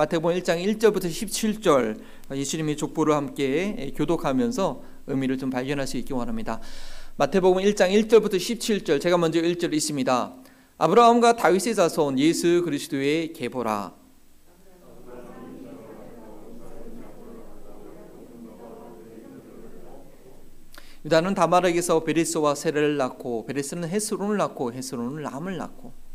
마태복음 1장 1절부터 17절 예수님의 족보를 함께 교독하면서 의미를 좀 발견할 수 있기 원합니다. 마태복음 1장 1절부터 17절 제가 먼저 1절 있습니다. 아브라함과 다윗의 자손 예수 그리스도의 계보라. 유다는 다말에게서 베레스와 세를 낳고 베레스는 헤스론을 낳고 헤스론은 람을 낳고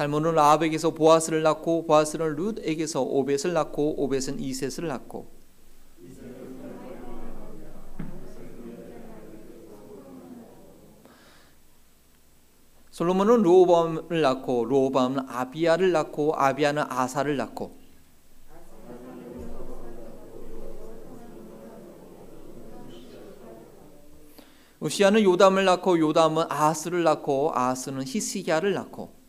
살몬은 라합에게서 보아스를 낳고 보아스는 룻에게서 오벳을 낳고 오벳은 이셋을 낳고. 솔로몬은 로호밤을 낳고 로호밤은 아비야를 낳고 아비야는 아사를 낳고. 우시아는 요담을 낳고 요담은 아하스를 낳고 아하스는 히스기야를 낳고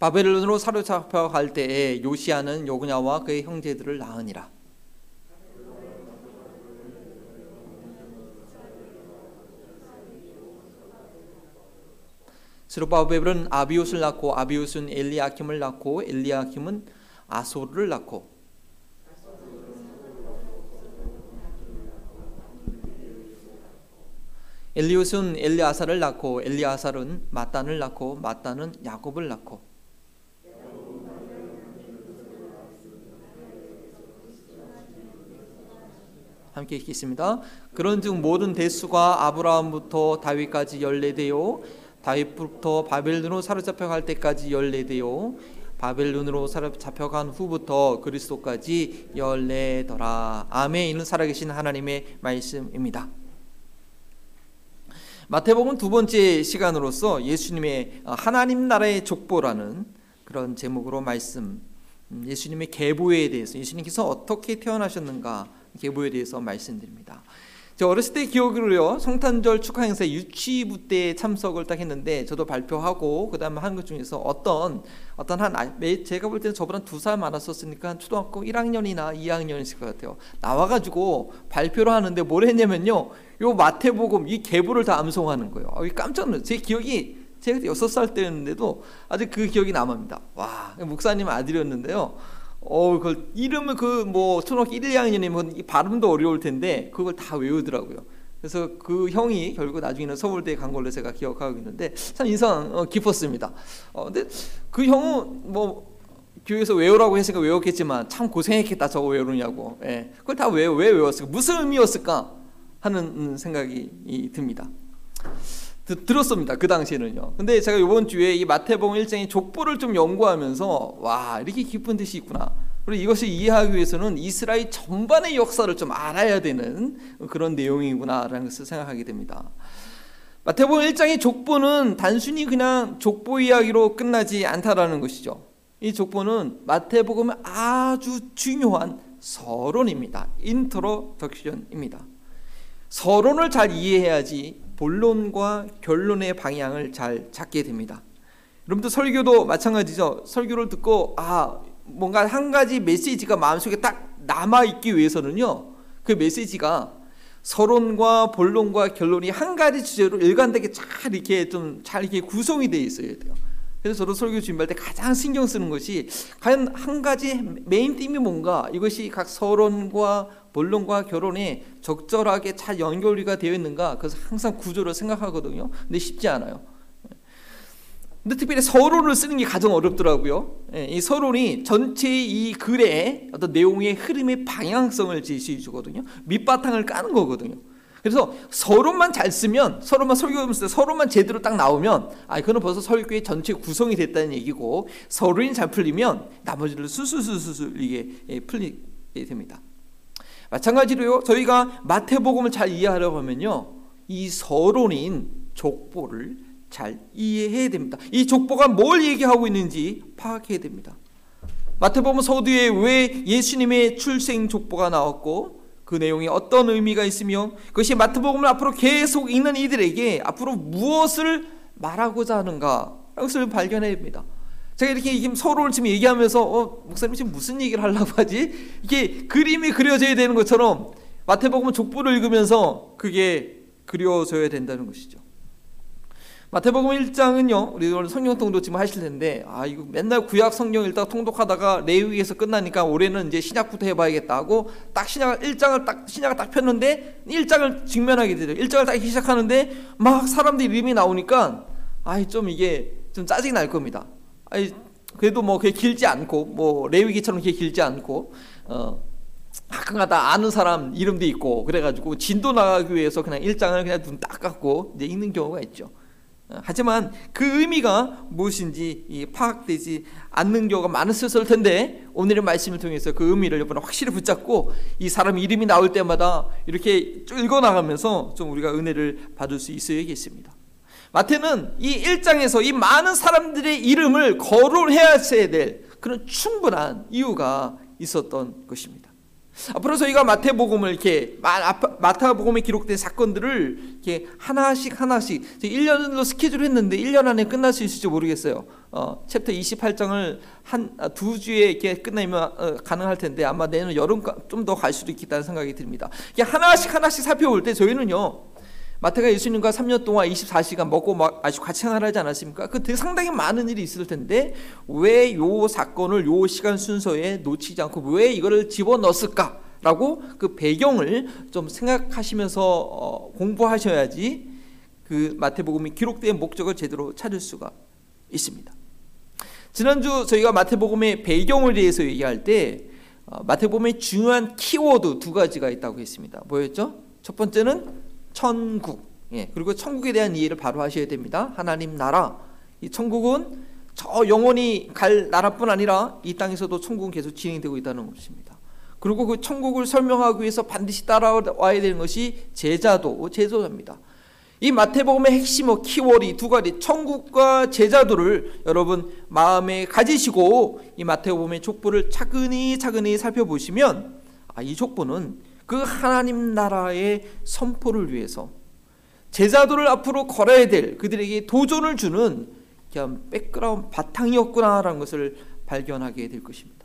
바벨론으로 사로잡혀 갈 때에 요시아는 요그냐와 그의 형제들을 낳으니라. 스루바벨은 아비옷을 낳고 아비옷은 엘리아킴을 낳고 엘리아킴은 아소를 낳고 엘리옷은 엘리아사를 낳고 엘리아사는 마단을 낳고 마단은 야곱을 낳고 함께 읽겠습니다. 그런즉 모든 대수가 아브라함부터 다윗까지 열네되요 다윗부터 바벨론으로 사로잡혀 갈 때까지 열네되요 바벨론으로 사로잡혀간 후부터 그리스도까지 열네더라. 아멘. 살아계신 하나님의 말씀입니다. 마태복음 두 번째 시간으로서 예수님의 하나님 나라의 족보라는 그런 제목으로 말씀 음, 예수님의 계보에 대해서 예수님께서 어떻게 태어나셨는가 계보에 대해서 말씀드립니다. 저 어렸을 때 기억으로요 성탄절 축하 행사 유치부 때 참석을 딱 했는데 저도 발표하고 그다음에 하는 것 중에서 어떤 어떤 한 아, 제가 볼 때는 저보다 두 살 많았었으니까 초등학교 1학년이나 2학년이실 것 같아요. 나와가지고 발표를 하는데 뭘 했냐면요 요 마태복음 이 계보를 다 암송하는 거예요. 아, 깜짝 놀랐어요. 제 기억이 제가 여섯 살 때였는데도 아직 그 기억이 남습니다. 와 목사님 아들이었는데요 어, 그 이름을 그 뭐 초등학교 1, 2학년이면 발음도 어려울 텐데 그걸 다 외우더라고요. 그래서 그 형이 결국 나중에는 서울대에 간 걸로 제가 기억하고 있는데 참 인상 어, 깊었습니다. 어, 근데 그 형은 뭐 교회에서 외우라고 했으니까 외웠겠지만 참 고생했겠다 저거 외우느냐고. 예. 그걸 다 왜 왜 외웠을까? 무슨 의미였을까 하는 생각이 듭니다. 들었습니다. 그 당시에는요. 근데 제가 이번 주에 이 마태복음 1장의 족보를 좀 연구하면서 와 이렇게 깊은 뜻이 있구나. 그리고 이것을 이해하기 위해서는 이스라엘 전반의 역사를 좀 알아야 되는 그런 내용이구나라는 것을 생각하게 됩니다. 마태복음 1장의 족보는 단순히 그냥 족보 이야기로 끝나지 않다라는 것이죠. 이 족보는 마태복음의 아주 중요한 서론입니다. introduction입니다. 서론을 잘 이해해야지 본론과 결론의 방향을 잘 잡게 됩니다. 여러분들 설교도 마찬가지죠. 설교를 듣고 아 뭔가 한 가지 메시지가 마음속에 딱 남아 있기 위해서는요. 그 메시지가 서론과 본론과 결론이 한 가지 주제로 일관되게 잘 이렇게 좀 잘 이렇게 구성이 되어 있어야 돼요. 그래서 저도 설교 준비할 때 가장 신경 쓰는 것이 과연 한 가지 메인 팀이 뭔가 이것이 각 서론과 본론과 결론에 적절하게 잘 연결이 되어 있는가 그래서 항상 구조를 생각하거든요. 근데 쉽지 않아요. 근데 특별히 서론을 쓰는 게 가장 어렵더라고요. 예, 이 서론이 전체 이 글의 어떤 내용의 흐름의 방향성을 제시해 주거든요. 밑바탕을 까는 거거든요. 그래서 서론만 잘 쓰면 서론만 설교하면서 서론만 제대로 딱 나오면 아 그거는 벌써 설교의 전체 구성이 됐다는 얘기고 서론이 잘 풀리면 나머지를 수수수수수 이게 예, 풀리게 됩니다. 마찬가지로요. 저희가 마태복음을 잘 이해하려고 하면요. 이 서론인 족보를 잘 이해해야 됩니다. 이 족보가 뭘 얘기하고 있는지 파악해야 됩니다. 마태복음 서두에 왜 예수님의 출생 족보가 나왔고 그 내용이 어떤 의미가 있으며 그것이 마태복음을 앞으로 계속 읽는 이들에게 앞으로 무엇을 말하고자 하는가 것을 발견해야 됩니다. 제가 이렇게 지금 서로를 지금 얘기하면서 어, 목사님 지금 무슨 얘기를 하려고 하지? 이게 그림이 그려져야 되는 것처럼 마태복음 족보를 읽으면서 그게 그려져야 된다는 것이죠. 마태복음 1장은요. 우리 오늘 성경 통독 지금 하실 텐데 아 이거 맨날 구약 성경 읽다가 통독하다가 레위기에서 끝나니까 올해는 이제 신약부터 해 봐야겠다 하고 딱 신약 1장을 딱 신약을 딱 폈는데 1장을 직면하게 되죠. 1장을 딱 시작하는데 막 사람들이 이름이 나오니까 아이 좀 이게 좀 짜증이 날 겁니다. 아이 그래도 뭐 그게 길지 않고 뭐 레위기처럼 그게 길지 않고 어 가끔가다 아는 사람 이름도 있고 그래가지고 진도 나가기 위해서 그냥 일장을 그냥 눈 딱 감고 이제 읽는 경우가 있죠. 어, 하지만 그 의미가 무엇인지 파악되지 않는 경우가 많았을 텐데 오늘의 말씀을 통해서 그 의미를 여러분 확실히 붙잡고 이 사람 이름이 나올 때마다 이렇게 읽어 나가면서 좀 우리가 은혜를 받을 수 있어야겠습니다. 마태는 이 1장에서 이 많은 사람들의 이름을 거론해야 될 그런 충분한 이유가 있었던 것입니다. 앞으로 저희가 마태복음을 이렇게 마태복음에 기록된 사건들을 이렇게 하나씩 하나씩 1년으로 스케줄을 했는데 1년 안에 끝날 수 있을지 모르겠어요. 어, 챕터 28장을 한 두 주에 이렇게 끝내면 어, 가능할 텐데 아마 내년 여름 좀 더 갈 수도 있겠다는 생각이 듭니다. 이게 하나씩 하나씩 살펴볼 때 저희는요. 마태가 예수님과 3년 동안 24시간 먹고 마시고 같이 생활하지 않았습니까? 그 되게 상당히 많은 일이 있을 텐데 왜 요 사건을 요 시간 순서에 놓치지 않고 왜 이거를 집어넣었을까? 라고 그 배경을 좀 생각하시면서 어, 공부하셔야지 그 마태복음이 기록된 목적을 제대로 찾을 수가 있습니다. 지난주 저희가 마태복음의 배경을 대해서 얘기할 때 어, 마태복음의 중요한 키워드 두 가지가 있다고 했습니다. 뭐였죠? 첫 번째는 천국. 예, 그리고 천국에 대한 이해를 바로 하셔야 됩니다. 하나님 나라. 이 천국은 저 영원히 갈 나라뿐 아니라 이 땅에서도 천국은 계속 진행되고 있다는 것입니다. 그리고 그 천국을 설명하기 위해서 반드시 따라와야 되는 것이 제자도, 제자입니다. 이 마태복음의 핵심 키워드 두 가지 천국과 제자도를 여러분 마음에 가지시고 이 마태복음의 족보를 차근히 차근히 살펴보시면 아, 이 족보는 그 하나님 나라의 선포를 위해서 제자도를 앞으로 걸어야 될 그들에게 도전을 주는 그냥 background 바탕이었구나라는 것을 발견하게 될 것입니다.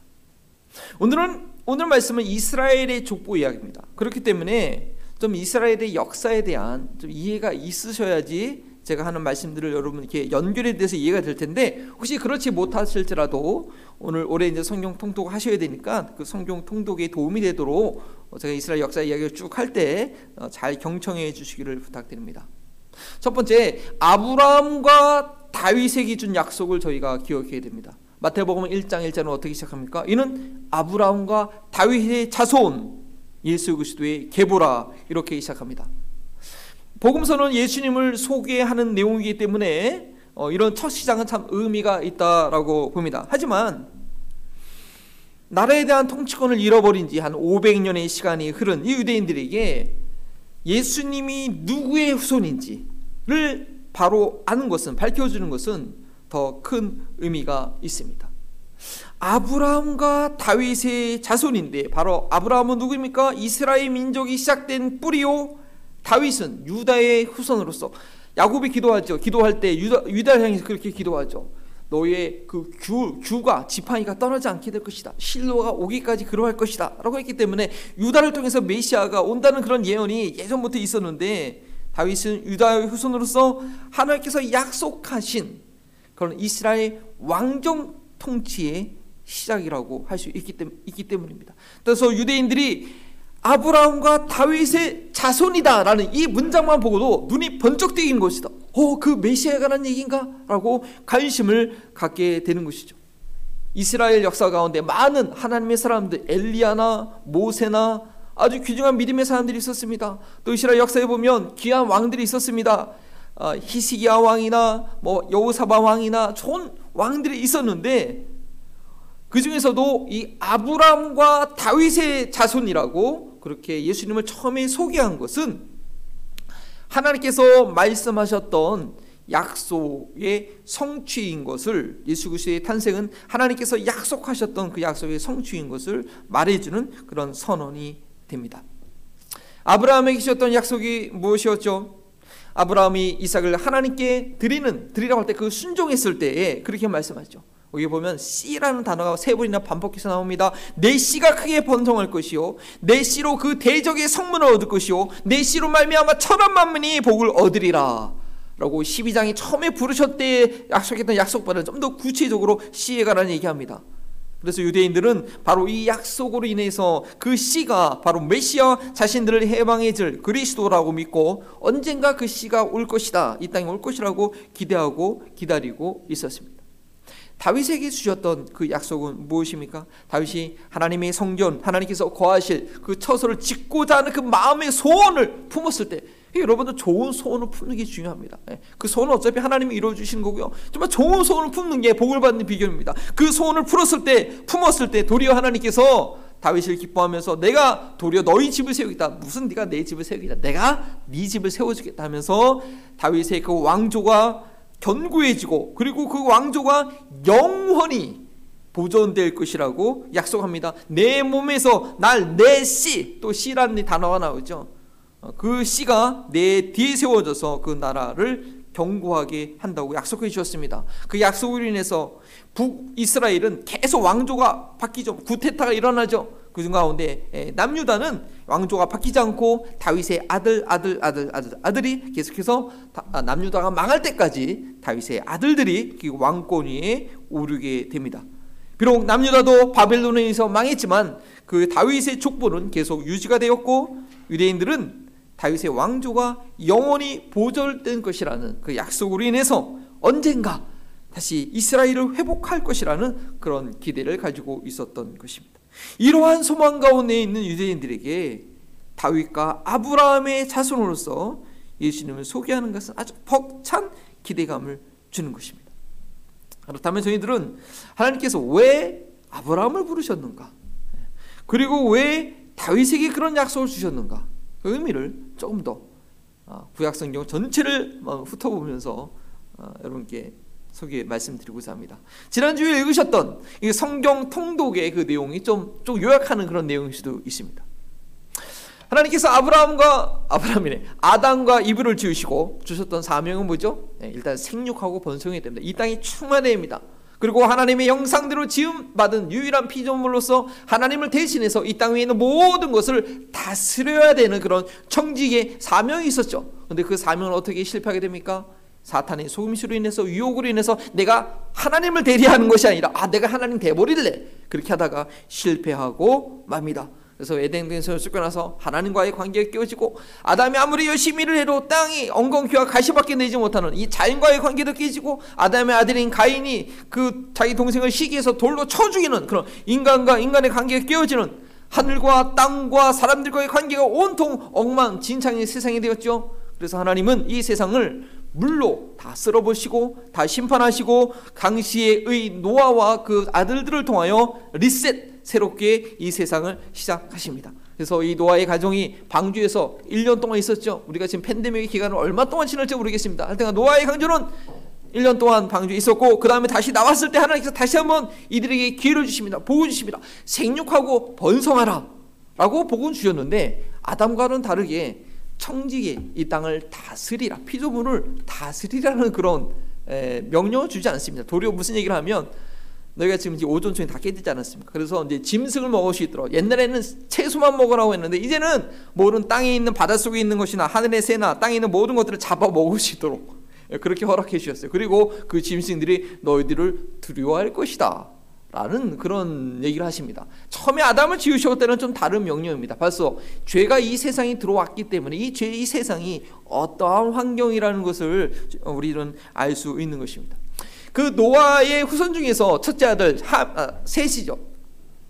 오늘은 오늘 말씀은 이스라엘의 족보 이야기입니다. 그렇기 때문에 좀 이스라엘의 역사에 대한 좀 이해가 있으셔야지 제가 하는 말씀들을 여러분 이렇게 연결이 돼서 이해가 될 텐데 혹시 그렇지 못하실지라도 오늘 올해 이제 성경 통독 하셔야 되니까 그 성경 통독에 도움이 되도록 제가 이스라엘 역사 이야기를 쭉 할 때잘 어, 경청해 주시기를 부탁드립니다. 첫 번째 아브라함과 다윗에게 준 약속을 저희가 기억해야 됩니다. 마태복음 1장 1절은 어떻게 시작합니까? 이는 아브라함과 다윗의 자손 예수 그리스도의 계보라 이렇게 시작합니다. 복음서는 예수님을 소개하는 내용이기 때문에 어, 이런 첫 시작은 참 의미가 있다라고 봅니다. 하지만 나라에 대한 통치권을 잃어버린 지 한 500년의 시간이 흐른 이 유대인들에게 예수님이 누구의 후손인지를 바로 아는 것은 밝혀주는 것은 더 큰 의미가 있습니다. 아브라함과 다윗의 자손인데 바로 아브라함은 누구입니까? 이스라엘 민족이 시작된 뿌리요 다윗은 유다의 후손으로서 야곱이 기도하죠. 기도할 때 유다 유다를 향해서 그렇게 기도하죠. 너의 그 규, 규가 지팡이가 떠나지 않게 될 것이다. 실로가 오기까지 그러할 것이다. 라고 했기 때문에 유다를 통해서 메시아가 온다는 그런 예언이 예전부터 있었는데 다윗은 유다의 후손으로서 하나님께서 약속하신 그런 이스라엘 왕정 통치의 시작이라고 할 수 있기, 있기 때문입니다. 그래서 유대인들이 아브라함과 다윗의 자손이다라는 이 문장만 보고도 눈이 번쩍 뜨인 것이다. 어, 그 메시아가 라는 얘기인가? 라고 관심을 갖게 되는 것이죠. 이스라엘 역사 가운데 많은 하나님의 사람들, 엘리야나 모세나 아주 귀중한 믿음의 사람들이 있었습니다. 또 이스라엘 역사에 보면 귀한 왕들이 있었습니다. 어, 히시기야 왕이나 뭐 여우사바 왕이나 좋은 왕들이 있었는데 그 중에서도 이 아브람과 다윗의 자손이라고 그렇게 예수님을 처음에 소개한 것은 하나님께서 말씀하셨던 약속의 성취인 것을 예수 그리스도의 탄생은 하나님께서 약속하셨던 그 약속의 성취인 것을 말해주는 그런 선언이 됩니다. 아브라함에게 주셨던 약속이 무엇이었죠? 아브라함이 이삭을 하나님께 드리는 드리라고 할 때 그 순종했을 때에 그렇게 말씀하죠. 거기 보면 씨라는 단어가 세 번이나 반복해서 나옵니다. 내 씨가 크게 번성할 것이요, 내 씨로 그 대적의 성문을 얻을 것이요, 내 씨로 말미암아 천한 만민이 복을 얻으리라. 라고 12장이 처음에 부르셨때 약속했던 약속과는 좀 더 구체적으로 씨에 관한 얘기합니다. 그래서 유대인들은 바로 이 약속으로 인해서 그 씨가 바로 메시아 자신들을 해방해 줄 그리스도라고 믿고 언젠가 그 씨가 올 것이다. 이 땅에 올 것이라고 기대하고 기다리고 있었습니다. 다윗에게 주셨던 그 약속은 무엇입니까? 다윗이 하나님의 성전, 하나님께서 거하실 그 처소를 짓고자 하는 그 마음의 소원을 품었을 때 여러분도 좋은 소원을 품는 게 중요합니다. 예, 그 소원은 어차피 하나님이 이루어 주시는 거고요. 정말 좋은 소원을 품는 게 복을 받는 비결입니다. 그 소원을 풀었을 때, 품었을 때 도리어 하나님께서 다윗을 기뻐하면서 내가 도리어 너희 집을 세우겠다. 무슨 네가 내 집을 세우겠다. 내가 네 집을 세워주겠다 하면서 다윗의 그 왕조가 견고해지고 그리고 그 왕조가 영원히 보존될 것이라고 약속합니다. 내 몸에서 날 내 씨, 또 씨라는 단어가 나오죠. 어, 그 씨가 내 뒤에 세워져서 그 나라를 견고하게 한다고 약속해 주셨습니다. 그 약속으로 인해서 북이스라엘은 계속 왕조가 바뀌죠. 구테타가 일어나죠. 그 가운데 남유다는 왕조가 바뀌지 않고 다윗의 아들 아들 아들 아들 아들이 계속해서 아, 남유다가 망할 때까지 다윗의 아들들이 그 왕권 위에 오르게 됩니다. 비록 남유다도 바벨론에 의해서 망했지만 그 다윗의 족보는 계속 유지가 되었고 유대인들은 다윗의 왕조가 영원히 보존된 것이라는 그 약속으로 인해서 언젠가 다시 이스라엘을 회복할 것이라는 그런 기대를 가지고 있었던 것입니다. 이러한 소망 가운데 있는 유대인들에게 다윗과 아브라함의 자손으로서 예수님을 소개하는 것은 아주 벅찬 기대감을 주는 것입니다. 그렇다면 저희들은 하나님께서 왜 아브라함을 부르셨는가? 그리고 왜 다윗에게 그런 약속을 주셨는가? 그 의미를 조금 더 어, 구약 성경 전체를 어, 훑어보면서 어, 여러분께 소개 말씀드리고자 합니다. 지난주에 읽으셨던 성경 통독의 그 내용이 좀, 좀 요약하는 그런 내용일 수도 있습니다. 하나님께서 아브라함과 아브라함이네 아담과 이브를 지으시고 주셨던 사명은 뭐죠? 네, 일단 생육하고 번성해야 됩니다. 이 땅이 충만해야 됩니다. 그리고 하나님의 형상대로 지음 받은 유일한 피조물로서 하나님을 대신해서 이 땅 위에 있는 모든 것을 다스려야 되는 그런 청직의 사명이 있었죠. 근데 그 사명은 어떻게 실패하게 됩니까? 사탄의 속임수로 인해서 유혹으로 인해서 내가 하나님을 대리하는 것이 아니라 아 내가 하나님 돼버릴래 그렇게 하다가 실패하고 맙니다. 그래서 에덴에서 쫓겨나서 하나님과의 관계가 깨어지고 아담이 아무리 열심히 일을 해도 땅이 엉겅퀴와 가시밖에 내지 못하는 이 자연과의 관계도 깨지고 아담의 아들인 가인이 그 자기 동생을 시기해서 돌로 쳐 죽이는 그런 인간과 인간의 관계가 깨어지는 하늘과 땅과 사람들과의 관계가 온통 엉망진창의 세상이 되었죠. 그래서 하나님은 이 세상을 물로 다 쓸어버시고 다 심판하시고 강시의 노아와 그 아들들을 통하여 리셋 새롭게 이 세상을 시작하십니다. 그래서 이 노아의 가정이 방주에서 1년 동안 있었죠. 우리가 지금 팬데믹 기간을 얼마 동안 지날지 모르겠습니다. 하여튼 노아의 강조는 1년 동안 방주에 있었고 그 다음에 다시 나왔을 때 하나님께서 다시 한번 이들에게 기회를 주십니다. 복을 주십니다. 생육하고 번성하라 라고 복은 주셨는데 아담과는 다르게 청지기 이 땅을 다스리라 피조물을 다스리라는 그런 명령을 주지 않습니다. 도리어 무슨 얘기를 하면 너희가 지금 이제 오존층이 다 깨지지 않았습니까? 그래서 이제 짐승을 먹을 수 있도록 옛날에는 채소만 먹으라고 했는데 이제는 모든 땅에 있는 바닷속에 있는 것이나 하늘의 새나 땅에 있는 모든 것들을 잡아 먹을 수 있도록 그렇게 허락해 주셨어요. 그리고 그 짐승들이 너희들을 두려워할 것이다. 라는 그런 얘기를 하십니다. 처음에 아담을 지으셨을 때는 좀 다른 명령입니다. 벌써 죄가 이 세상에 들어왔기 때문에 이 죄, 이 세상이 어떠한 환경이라는 것을 우리는 알 수 있는 것입니다. 그 노아의 후손 중에서 첫째 아들 함, 아, 셋이죠.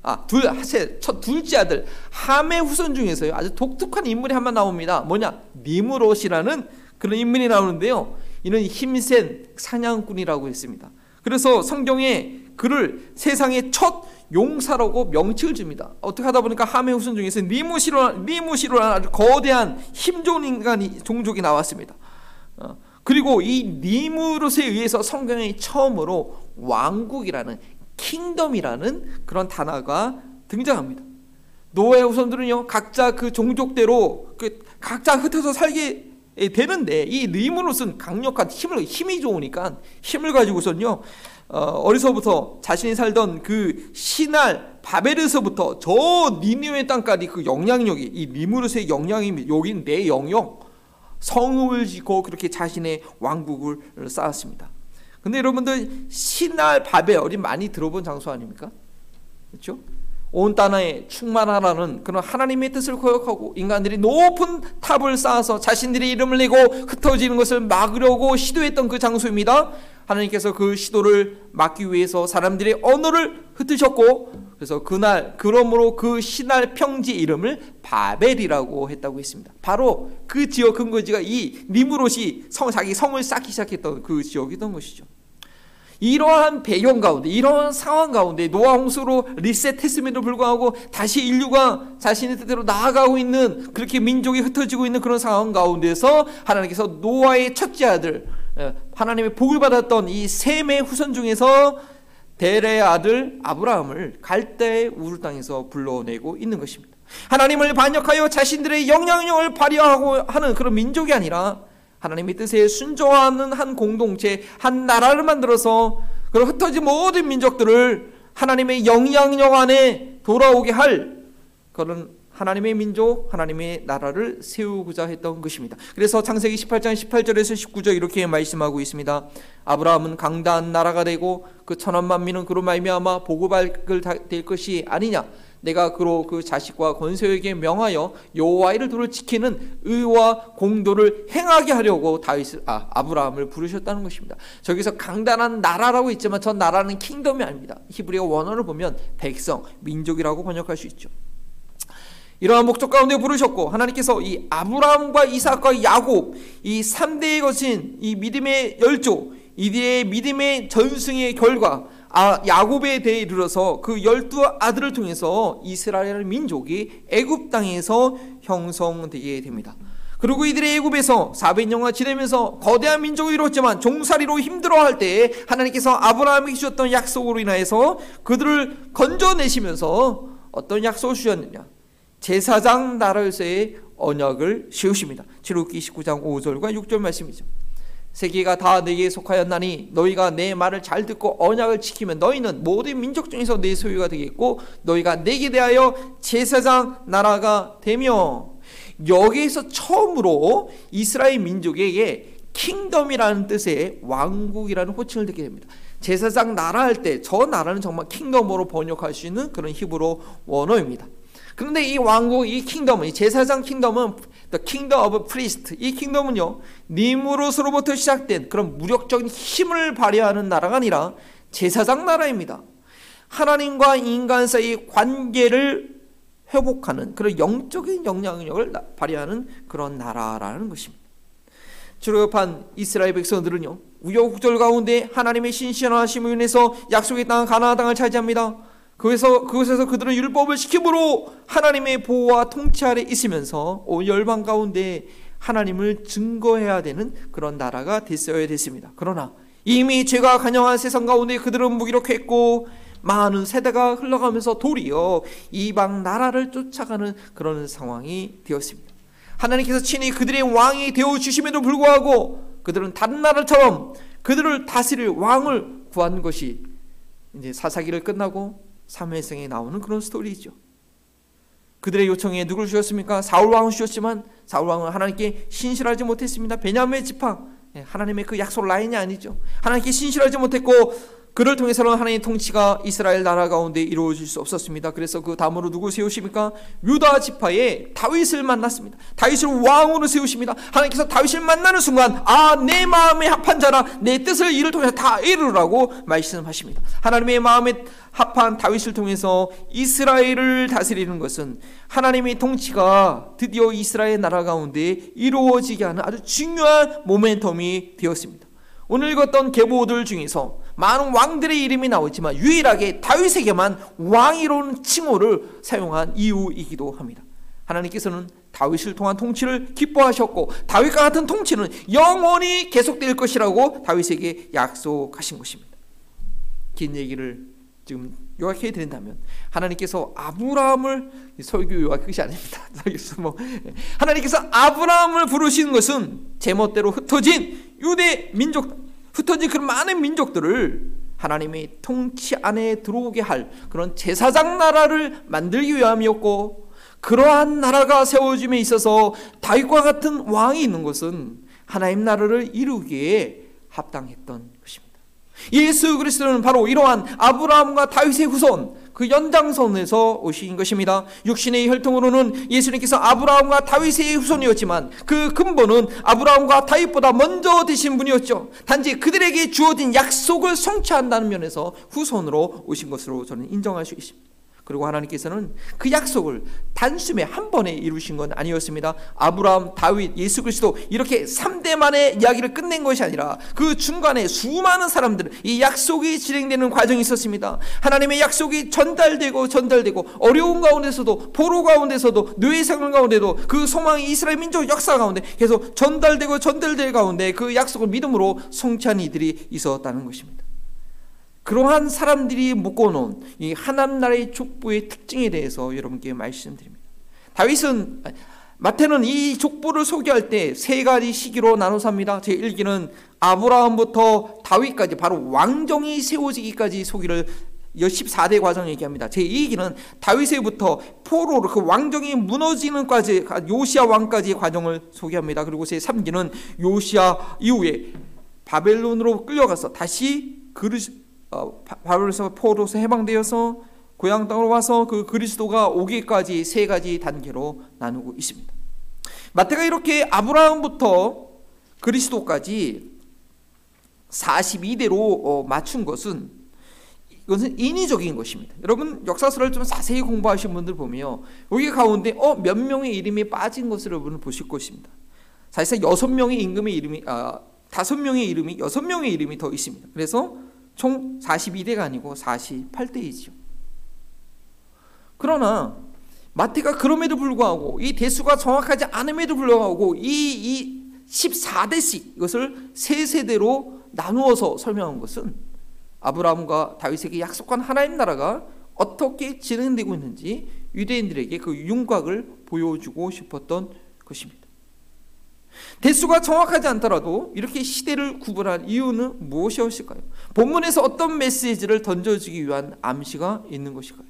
아, 둘, 셋, 첫 둘째 아들 함의 후손 중에서요. 아주 독특한 인물이 한번 나옵니다. 뭐냐? 니무롯이라는 그런 인물이 나오는데요. 이는 힘센 사냥꾼이라고 했습니다. 그래서 성경에 그를 세상의 첫 용사라고 명칭을 줍니다. 어떻게 하다 보니까 함의 후손 중에서 니무시로 니무시로라는 거대한 힘 좋은 인간이 종족이 나왔습니다. 어, 그리고 이 니무롯에 의해서 성경에 처음으로 왕국이라는 킹덤이라는 그런 단어가 등장합니다. 노아의 후손들은요 각자 그 종족대로 그 각자 흩어져 살게 되는데 이 느이무롯은 강력한 힘을 힘이 좋으니까 힘을 가지고선요 어, 어려서부터 자신이 살던 그 시날 바벨에서부터 저 니누의 땅까지 그 영향력이 이 니무롯의 영향이 여긴 내 영역 성읍을 짓고 그렇게 자신의 왕국을 쌓았습니다. 근데 여러분들 시날 바벨이 많이 들어본 장소 아닙니까? 그렇죠? 온 땅에 충만하라는 그런 하나님의 뜻을 거역하고 인간들이 높은 탑을 쌓아서 자신들의 이름을 내고 흩어지는 것을 막으려고 시도했던 그 장소입니다. 하나님께서 그 시도를 막기 위해서 사람들의 언어를 흩으셨고 그래서 그날 그러므로 그 신할 평지 이름을 바벨이라고 했다고 했습니다. 바로 그 지역 근거지가 이 니무롯이 성 자기 성을 쌓기 시작했던 그 지역이던 것이죠. 이러한 배경 가운데 이러한 상황 가운데 노아 홍수로 리셋했음에도 불구하고 다시 인류가 자신의 뜻대로 나아가고 있는 그렇게 민족이 흩어지고 있는 그런 상황 가운데서 하나님께서 노아의 첫째 아들 예, 하나님의 복을 받았던 이 셈의 후손 중에서 데레의 아들 아브라함을 갈대 우르 땅에서 불러내고 있는 것입니다. 하나님을 반역하여 자신들의 영향력을 발휘하고 하는 그런 민족이 아니라 하나님의 뜻에 순종하는 한 공동체, 한 나라를 만들어서 그런 흩어진 모든 민족들을 하나님의 영향력 안에 돌아오게 할 그런 하나님의 민족, 하나님의 나라를 세우고자 했던 것입니다. 그래서 창세기 18장 18절에서 19절 이렇게 말씀하고 있습니다. 아브라함은 강다한 나라가 되고 그 천원 만민은 그로 말미암아 될 것이 아니냐. 내가 그로 그 자식과 권세에게 명하여 여호와의 도를 지키는 의와 공도를 행하게 하려고 다윗을 아 아브라함을 부르셨다는 것입니다. 저기서 강단한 나라라고 있지만 저 나라는 킹덤이 아닙니다. 히브리어 원어를 보면 백성, 민족이라고 번역할 수 있죠. 이러한 목적 가운데 부르셨고 하나님께서 이 아브라함과 이삭과 야곱 이 3대의 것인 이 믿음의 열조 이들의 믿음의 전승의 결과 아, 야곱에 대해 이르러서 그 열두 아들을 통해서 이스라엘 민족이 애굽 땅에서 형성되게 됩니다. 그리고 이들의 애굽에서 400년간 지내면서 거대한 민족을 이뤘지만 종살이로 힘들어할 때 하나님께서 아브라함에게 주셨던 약속으로 인하여서 그들을 건져내시면서 어떤 약속을 주셨느냐 제사장 나라에서의 언약을 세우십니다. 출애굽기 19장 5절과 6절 말씀이죠. 세계가 다 내게 속하였나니 너희가 내 말을 잘 듣고 언약을 지키면 너희는 모든 민족 중에서 내 소유가 되겠고 너희가 내게 대하여 제사장 나라가 되며 여기에서 처음으로 이스라엘 민족에게 킹덤이라는 뜻의 왕국이라는 호칭을 듣게 됩니다. 제사장 나라 할 때 저 나라는 정말 킹덤으로 번역할 수 있는 그런 히브로 원어입니다. 그런데 이 왕국, 이 킹덤은, 이 제사장 킹덤은 The Kingdom of Priest. 이 킹덤은요, 니무롯으로부터 시작된 그런 무력적인 힘을 발휘하는 나라가 아니라 제사장 나라입니다. 하나님과 인간 사이 관계를 회복하는 그런 영적인 영향력을 발휘하는 그런 나라라는 것입니다. 출애굽한 이스라엘 백성들은요 우여곡절 가운데 하나님의 신실하심을 인해서 약속의 땅 가나안 땅을 차지합니다. 그래서 그곳에서 그들은 율법을 지킴으로 하나님의 보호와 통치 아래 있으면서 온 열방 가운데 하나님을 증거해야 되는 그런 나라가 됐어야 됐습니다. 그러나 이미 죄가 간영한 세상 가운데 그들은 무기력했고 많은 세대가 흘러가면서 도리어 이방 나라를 쫓아가는 그런 상황이 되었습니다. 하나님께서 친히 그들의 왕이 되어 주심에도 불구하고 그들은 다른 나라처럼 그들을 다스릴 왕을 구한 것이 이제 사사기를 끝나고 사무엘성에 나오는 그런 스토리죠. 그들의 요청에 누구를 주셨습니까? 사울 왕을 주셨지만 사울 왕은 하나님께 신실하지 못했습니다. 베냐민의 지팡 예, 하나님의 그 약속 라인이 아니죠. 하나님께 신실하지 못했고 그를 통해서는 하나님의 통치가 이스라엘 나라 가운데 이루어질 수 없었습니다. 그래서 그 다음으로 누구 세우십니까? 유다 지파의 다윗을 만났습니다. 다윗을 왕으로 세우십니다. 하나님께서 다윗을 만나는 순간 아 내 마음에 합한 자라 내 뜻을 이를 통해서 다 이루라고 말씀하십니다. 하나님의 마음에 합한 다윗을 통해서 이스라엘을 다스리는 것은 하나님의 통치가 드디어 이스라엘 나라 가운데 이루어지게 하는 아주 중요한 모멘텀이 되었습니다. 오늘 읽었던 계보들 중에서 많은 왕들의 이름이 나오지만 유일하게 다윗에게만 왕이로는 칭호를 사용한 이유이기도 합니다. 하나님께서는 다윗을 통한 통치를 기뻐하셨고 다윗과 같은 통치는 영원히 계속될 것이라고 다윗에게 약속하신 것입니다. 긴 얘기를 지금 요약해 드린다면 하나님께서 아브라함을 설교 요약 끝이 아닙니다. 뭐 하나님께서 아브라함을 부르신 것은 제멋대로 흩어진 유대 민족 흩어진 그런 많은 민족들을 하나님의 통치 안에 들어오게 할 그런 제사장 나라를 만들기 위함이었고 그러한 나라가 세워짐에 있어서 다윗과 같은 왕이 있는 것은 하나님 나라를 이루기에 합당했던 것입니다. 예수 그리스도는 바로 이러한 아브라함과 다윗의 후손 그 연장선에서 오신 것입니다. 육신의 혈통으로는 예수님께서 아브라함과 다윗의 후손이었지만 그 근본은 아브라함과 다윗보다 먼저 되신 분이었죠. 단지 그들에게 주어진 약속을 성취한다는 면에서 후손으로 오신 것으로 저는 인정할 수 있습니다. 그리고 하나님께서는 그 약속을 단숨에 한 번에 이루신 건 아니었습니다. 아브라함, 다윗, 예수 그리스도 이렇게 3대 만의 이야기를 끝낸 것이 아니라 그 중간에 수많은 사람들 이 약속이 진행되는 과정이 있었습니다. 하나님의 약속이 전달되고 전달되고 어려운 가운데서도 포로 가운데서도 뇌의 상황 가운데도 그 소망이 이스라엘 민족 역사 가운데 계속 전달되고 전달될 가운데 그 약속을 믿음으로 성취한 이들이 있었다는 것입니다. 그러한 사람들이 묶어놓은 이 하나님 나라의 족보의 특징에 대해서 여러분께 말씀드립니다. 다윗은 마태는 이 족보를 소개할 때 세 가지 시기로 나눠서 합니다. 제 1기는 아브라함부터 다윗까지 바로 왕정이 세워지기까지 소개를 14대 과정 얘기합니다. 제 2기는 다윗에부터 포로로 그 왕정이 무너지는까지 요시아 왕까지의 과정을 소개합니다. 그리고 제 3기는 요시아 이후에 바벨론으로 끌려가서 다시 그르 어, 바벨론에서 포로서 해방되어서 고향 땅으로 와서 그 그리스도가 오기까지 세 가지 단계로 나누고 있습니다. 마태가 이렇게 아브라함부터 그리스도까지 42대로 어, 맞춘 것은 이것은 인위적인 것입니다. 여러분 역사서를 좀 자세히 공부하신 분들 보면 여기 가운데 어, 몇 명의 이름이 빠진 것을 여러분 보실 것입니다. 사실상 여섯 명의 임금의 이름이 아, 다섯 명의 이름이 여섯 명의 이름이 더 있습니다. 그래서 총 42대가 아니고 48대이지요. 그러나 마태가 그럼에도 불구하고 이 대수가 정확하지 않음에도 불구하고 이, 이 14대씩 이것을 세 세대로 나누어서 설명한 것은 아브라함과 다윗에게 약속한 하나님 나라가 어떻게 진행되고 있는지 유대인들에게 그 윤곽을 보여주고 싶었던 것입니다. 대수가 정확하지 않더라도 이렇게 시대를 구분한 이유는 무엇이었을까요? 본문에서 어떤 메시지를 던져주기 위한 암시가 있는 것일까요?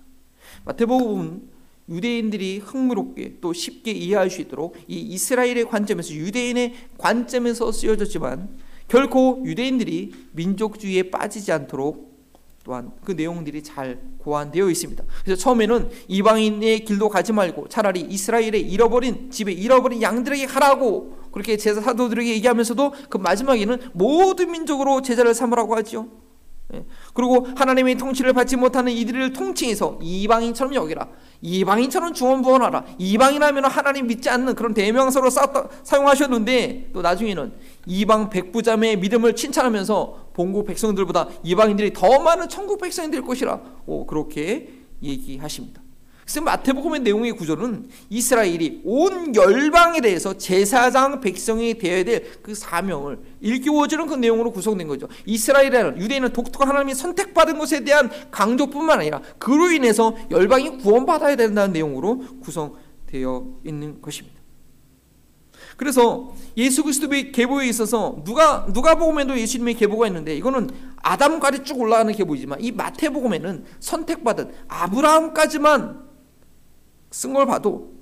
마태복음은 유대인들이 흥미롭게 또 쉽게 이해할 수 있도록 이 이스라엘의 관점에서 유대인의 관점에서 쓰여졌지만 결코 유대인들이 민족주의에 빠지지 않도록 또한 그 내용들이 잘 고안되어 있습니다. 그래서 처음에는 이방인의 길도 가지 말고 차라리 이스라엘의 잃어버린 집에 잃어버린 양들에게 가라고 그렇게 제사 사도들에게 얘기하면서도 그 마지막에는 모든 민족으로 제자를 삼으라고 하죠. 예. 그리고 하나님의 통치를 받지 못하는 이들을 통칭해서 이방인처럼 여기라. 이방인처럼 중원부원하라. 이방인하면 하나님 믿지 않는 그런 대명사로 쌓다, 사용하셨는데 또 나중에는 이방 백부자매의 믿음을 칭찬하면서 본국 백성들보다 이방인들이 더 많은 천국 백성이 될 것이라. 오, 그렇게 얘기하십니다. 그래서 마태복음의 내용의 구조는 이스라엘이 온 열방에 대해서 제사장 백성이 되어야 될 그 사명을 일깨워주는 그 내용으로 구성된 거죠. 이스라엘은 유대인은 독특한 하나님이 선택받은 것에 대한 강조뿐만 아니라 그로 인해서 열방이 구원받아야 된다는 내용으로 구성되어 있는 것입니다. 그래서 예수 그리스도의 계보에 있어서 누가 누가복음에도 예수님의 계보가 있는데 이거는 아담까지 쭉 올라가는 계보이지만 이 마태복음에는 선택받은 아브라함까지만 쓴 걸 봐도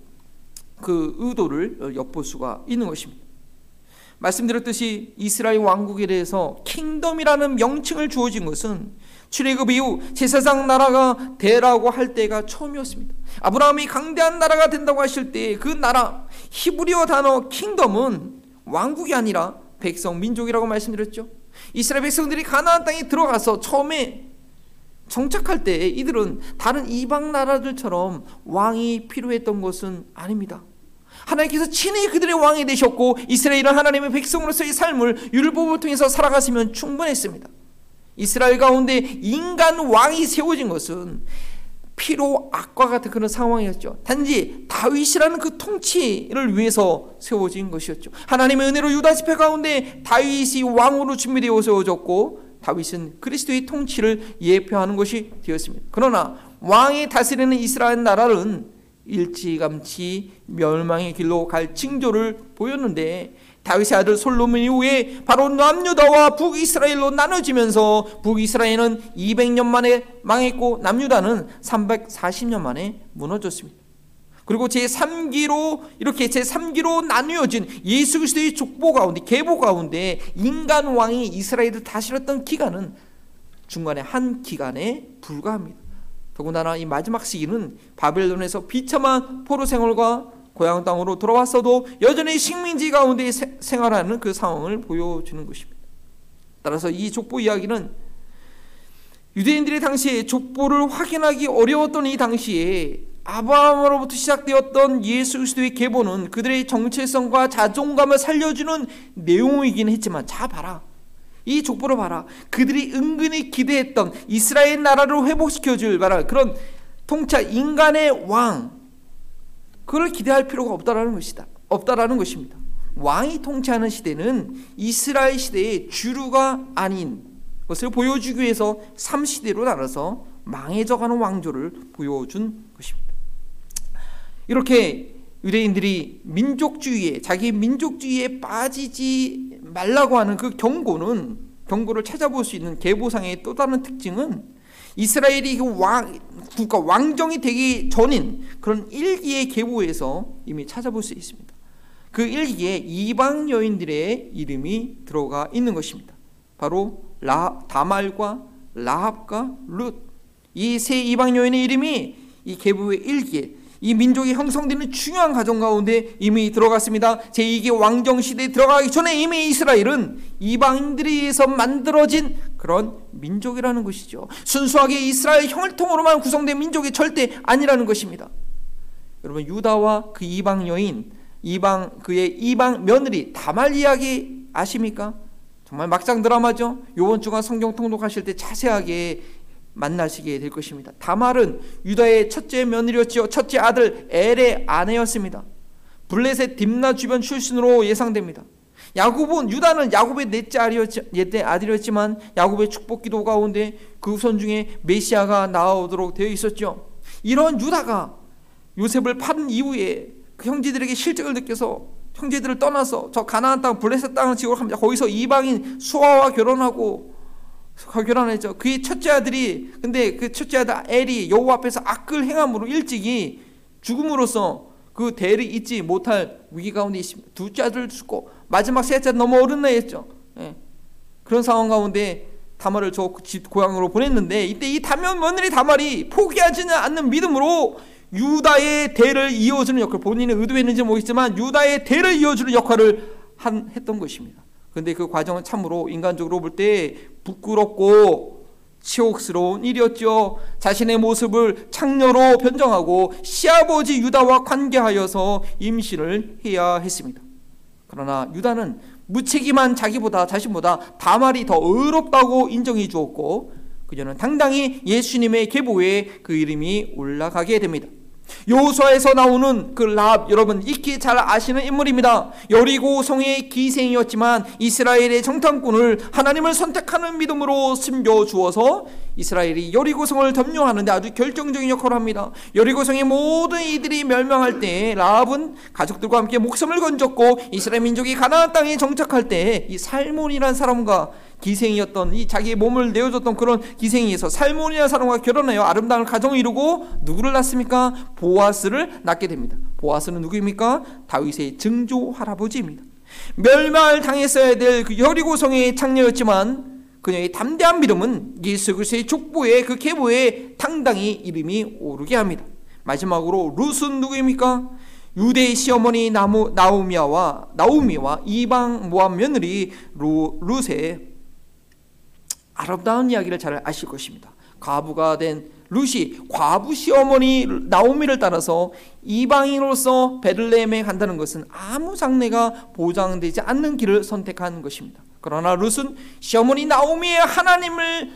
그 의도를 엿볼 수가 있는 것입니다. 말씀드렸듯이 이스라엘 왕국에 대해서 킹덤이라는 명칭을 주어진 것은 출애굽 이후 제사장 나라가 되라고 할 때가 처음이었습니다. 아브라함이 강대한 나라가 된다고 하실 때 그 나라 히브리어 단어 킹덤은 왕국이 아니라 백성 민족이라고 말씀드렸죠. 이스라엘 백성들이 가나안 땅에 들어가서 처음에 정착할 때 이들은 다른 이방 나라들처럼 왕이 필요했던 것은 아닙니다. 하나님께서 친히 그들의 왕이 되셨고 이스라엘은 하나님의 백성으로서의 삶을 율법을 통해서 살아갔으면 충분했습니다. 이스라엘 가운데 인간 왕이 세워진 것은 피로 악과 같은 그런 상황이었죠. 단지 다윗이라는 그 통치를 위해서 세워진 것이었죠. 하나님의 은혜로 유다 지파 가운데 다윗이 왕으로 준비되어 세워졌고 다윗은 그리스도의 통치를 예표하는 것이 되었습니다. 그러나 왕이 다스리는 이스라엘 나라는 일찌감치 멸망의 길로 갈 징조를 보였는데 다윗의 아들 솔로몬 이후에 바로 남유다와 북이스라엘로 나눠지면서 북이스라엘은 200년 만에 망했고 남유다는 340년 만에 무너졌습니다. 그리고 제3기로 이렇게 제3기로 나누어진 예수 그리스도의 족보 가운데 계보 가운데 인간 왕이 이스라엘을 다스렸던 기간은 중간에 한 기간에 불과합니다. 더군다나 이 마지막 시기는 바벨론에서 비참한 포로 생활과 고향 땅으로 돌아왔어도 여전히 식민지 가운데 생활하는 그 상황을 보여주는 것입니다. 따라서 이 족보 이야기는 유대인들이 당시에 족보를 확인하기 어려웠던 이 당시에 아브라함으로부터 시작되었던 예수 그리스도의 계보는 그들의 정체성과 자존감을 살려주는 내용이긴 했지만 자 봐라. 이 족보를 봐라. 그들이 은근히 기대했던 이스라엘 나라를 회복시켜 줄 봐라. 그런 통치 인간의 왕 그걸 기대할 필요가 없다라는 것이다. 없다라는 것입니다. 왕이 통치하는 시대는 이스라엘 시대의 주류가 아닌 것을 보여주기 위해서 3시대로 나눠서 망해져가는 왕조를 보여준. 이렇게 유대인들이 민족주의에 자기 민족주의에 빠지지 말라고 하는 그 경고는 경고를 찾아볼 수 있는 계보상의 또 다른 특징은 이스라엘이 그왕 국가 왕정이 되기 전인 그런 일기의 계보에서 이미 찾아볼 수 있습니다. 그 일기에 이방 여인들의 이름이 들어가 있는 것입니다. 바로 라 다말과 라합과 룻 이 세 이방 여인의 이름이 이 계보의 일기에 이 민족이 형성되는 중요한 과정 가운데 이미 들어갔습니다. 제2기 왕정 시대에 들어가기 전에 이미 이스라엘은 이방인들에 의해서 만들어진 그런 민족이라는 것이죠. 순수하게 이스라엘 혈통으로만 구성된 민족이 절대 아니라는 것입니다. 여러분 유다와 그 이방 여인, 이방 그의 이방 며느리 다말 이야기 아십니까? 정말 막장 드라마죠. 요번 주간 성경 통독하실 때 자세하게 만나시게 될 것입니다. 다말은 유다의 첫째 며느리였지요. 첫째 아들 엘의 아내였습니다. 블레셋 딥나 주변 출신으로 예상됩니다. 야곱은 유다는 야곱의 넷째 아들이었지 만 야곱의 축복 기도 가운데 그 후손 중에 메시아가 나오도록 되어 있었죠. 이런 유다가 요셉을 판 이후에 그 형제들에게 실적을 느껴서 형제들을 떠나서 저 가나안 땅 블레셋 땅을 지고 갑니다. 거기서 이방인 수아와 결혼하고 결혼했죠. 그의 첫째 아들이 근데 그 첫째 아들 엘이 여호와 앞에서 악을 행함으로 일찍이 죽음으로써 그 대를 잊지 못할 위기 가운데. 둘째 아들 죽고 마지막 셋째 너무 어른 나이였죠. 예. 그런 상황 가운데 다말을 저 집 고향으로 보냈는데 이때 이 다면 며느리 다말이 포기하지는 않는 믿음으로 유다의 대를 이어주는 역할 본인이 의도했는지 모르겠지만 유다의 대를 이어주는 역할을 한, 했던 것입니다. 근데 그 과정은 참으로 인간적으로 볼 때 부끄럽고 치욕스러운 일이었죠. 자신의 모습을 창녀로 변정하고 시아버지 유다와 관계하여서 임신을 해야 했습니다. 그러나 유다는 무책임한 자기보다 자신보다 다말이 더 의롭다고 인정해 주었고 그녀는 당당히 예수님의 계보에 그 이름이 올라가게 됩니다. 요수아에서 나오는 그 라합 여러분 익히 잘 아시는 인물입니다. 여리고 성의 기생이었지만 이스라엘의 정탐꾼을 하나님을 선택하는 믿음으로 숨겨 주어서 이스라엘이 여리고 성을 점령하는데 아주 결정적인 역할을 합니다. 여리고 성의 모든 이들이 멸망할 때 라합은 가족들과 함께 목숨을 건졌고 이스라엘 민족이 가나안 땅에 정착할 때 이 살몬이라는 사람과 기생이었던 이 자기의 몸을 내어줬던 그런 기생이에서 살몬이라는 사람과 결혼하여 아름다운 가정을 이루고 누구를 낳습니까? 보아스를 낳게 됩니다. 보아스는 누구입니까? 다윗의 증조 할아버지입니다. 멸망을 당했어야 될 그 여리고성의 창녀였지만 그녀의 담대한 믿음은 예수 그리스도의 족보에 그 계보에 당당히 이름이 오르게 합니다. 마지막으로 룻은 누구입니까? 유대 시어머니 나무, 나우미와 나우미와 이방 모함 며느리 루, 룻의 아름다운 이야기를 잘 아실 것입니다. 과부가 된 루시 과부 시어머니 나오미를 따라서 이방인으로서 베들레헴에 간다는 것은 아무 장래가 보장되지 않는 길을 선택한 것입니다. 그러나 룻은 시어머니 나오미의 하나님을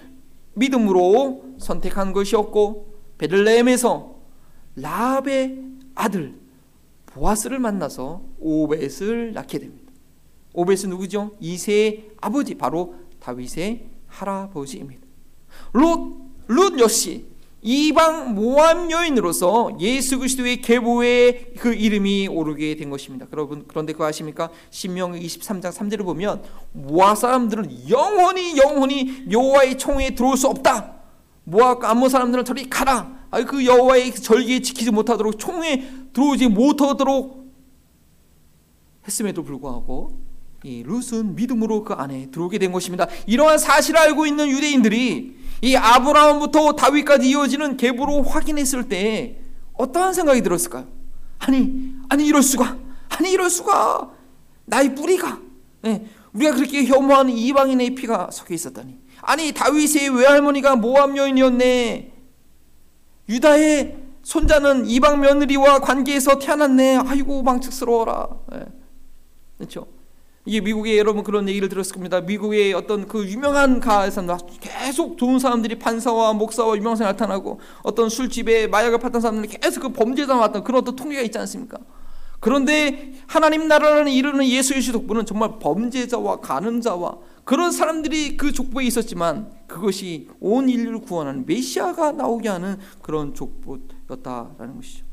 믿음으로 선택한 것이었고 베들레헴에서 라합의 아들 보아스를 만나서 오벳을 낳게 됩니다. 오벳은 누구죠? 이세의 아버지 바로 다윗의 할아버지입니다. 룻, 룻 역시 이방 모함 여인으로서 예수 그리스도의 계보에 그 이름이 오르게 된 것입니다. 여러분 그런데 그거 아십니까? 신명 23장 3절을 보면 모압 사람들은 영원히 영원히 여호와의 총에 들어올 수 없다. 모압 암몬 사람들은 저리 가라. 아, 그 여호와의 절기에 지키지 못하도록 총에 들어오지 못하도록 했음에도 불구하고 이 룻은 믿음으로 그 안에 들어오게 된 것입니다. 이러한 사실을 알고 있는 유대인들이 이 아브라함부터 다윗까지 이어지는 계보로 확인했을 때 어떠한 생각이 들었을까요? 아니, 아니 이럴 수가, 아니 이럴 수가, 나의 뿌리가, 네, 우리가 그렇게 혐오하는 이방인의 피가 섞여 있었다니. 아니 다윗의 외할머니가 모함 여인이었네. 유다의 손자는 이방 며느리와 관계에서 태어났네. 아이고 망측스러워라. 네. 그렇죠? 이게 미국에 여러분 그런 얘기를 들었을 겁니다. 미국의 어떤 그 유명한 가에서는 계속 좋은 사람들이 판사와 목사와 유명세 나타나고 어떤 술집에 마약을 팔던 사람들이 계속 그 범죄자 왔던 그런 어떤 통계가 있지 않습니까? 그런데 하나님 나라라는 이르는 예수의 족보는 정말 범죄자와 가늠자와 그런 사람들이 그 족보에 있었지만 그것이 온 인류를 구원하는 메시아가 나오게 하는 그런 족보였다라는 것이죠.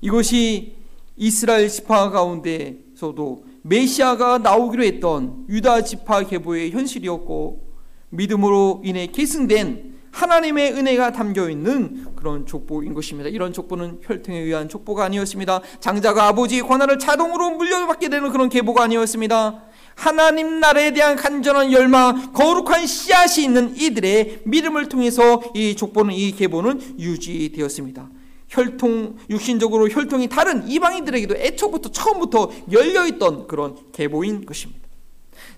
이것이 이스라엘 지파 가운데서도 메시아가 나오기로 했던 유다 지파 계보의 현실이었고 믿음으로 인해 계승된 하나님의 은혜가 담겨 있는 그런 족보인 것입니다. 이런 족보는 혈통에 의한 족보가 아니었습니다. 장자가 아버지의 권한을 자동으로 물려받게 되는 그런 계보가 아니었습니다. 하나님 나라에 대한 간절한 열망, 거룩한 씨앗이 있는 이들의 믿음을 통해서 이 족보는 이 계보는 유지되었습니다. 혈통 육신적으로 혈통이 다른 이방인들에게도 애초부터 처음부터 열려 있던 그런 계보인 것입니다.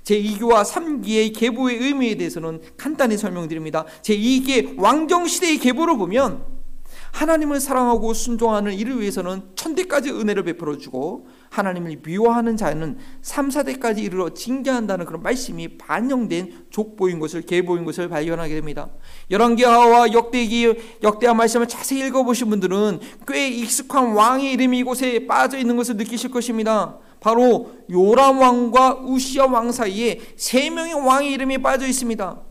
제2기와 3기의 계보의 의미에 대해서는 간단히 설명드립니다. 제2기의 왕정 시대의 계보를 보면 하나님을 사랑하고 순종하는 이를 위해서는 천대까지 은혜를 베풀어 주고 하나님을 미워하는 자는 3, 4대까지 이르러 징계한다는 그런 말씀이 반영된 족보인 것을 계보인 것을 발견하게 됩니다. 열왕기하와 역대기 역대하 말씀을 자세히 읽어보신 분들은 꽤 익숙한 왕의 이름이 이곳에 빠져 있는 것을 느끼실 것입니다. 바로 요람 왕과 우시아 왕 사이에 세 명의 왕의 이름이 빠져 있습니다.